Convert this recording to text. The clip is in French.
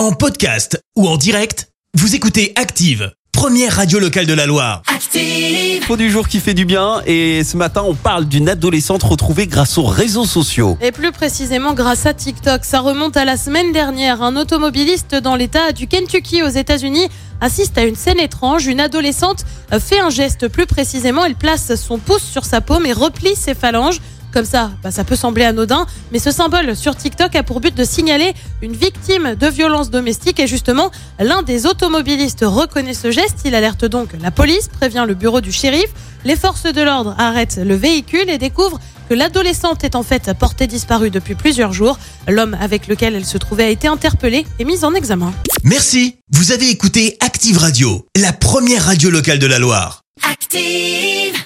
En podcast ou en direct, vous écoutez Active, première radio locale de la Loire. Active. Info du jour qui fait du bien et ce matin on parle d'une adolescente retrouvée grâce aux réseaux sociaux. Et plus précisément grâce à TikTok. Ça remonte à la semaine dernière. Un automobiliste dans l'état du Kentucky aux États-Unis assiste à une scène étrange. Une adolescente fait un geste. Plus précisément, elle place son pouce sur sa paume et replie ses phalanges. Comme ça, bah, ça peut sembler anodin, mais ce symbole sur TikTok a pour but de signaler une victime de violence domestique et justement, l'un des automobilistes reconnaît ce geste. Il alerte donc la police, prévient le bureau du shérif. Les forces de l'ordre arrêtent le véhicule et découvrent que l'adolescente est en fait portée disparue depuis plusieurs jours. L'homme avec lequel elle se trouvait a été interpellé et mis en examen. Merci, vous avez écouté Active Radio, la première radio locale de la Loire. Active.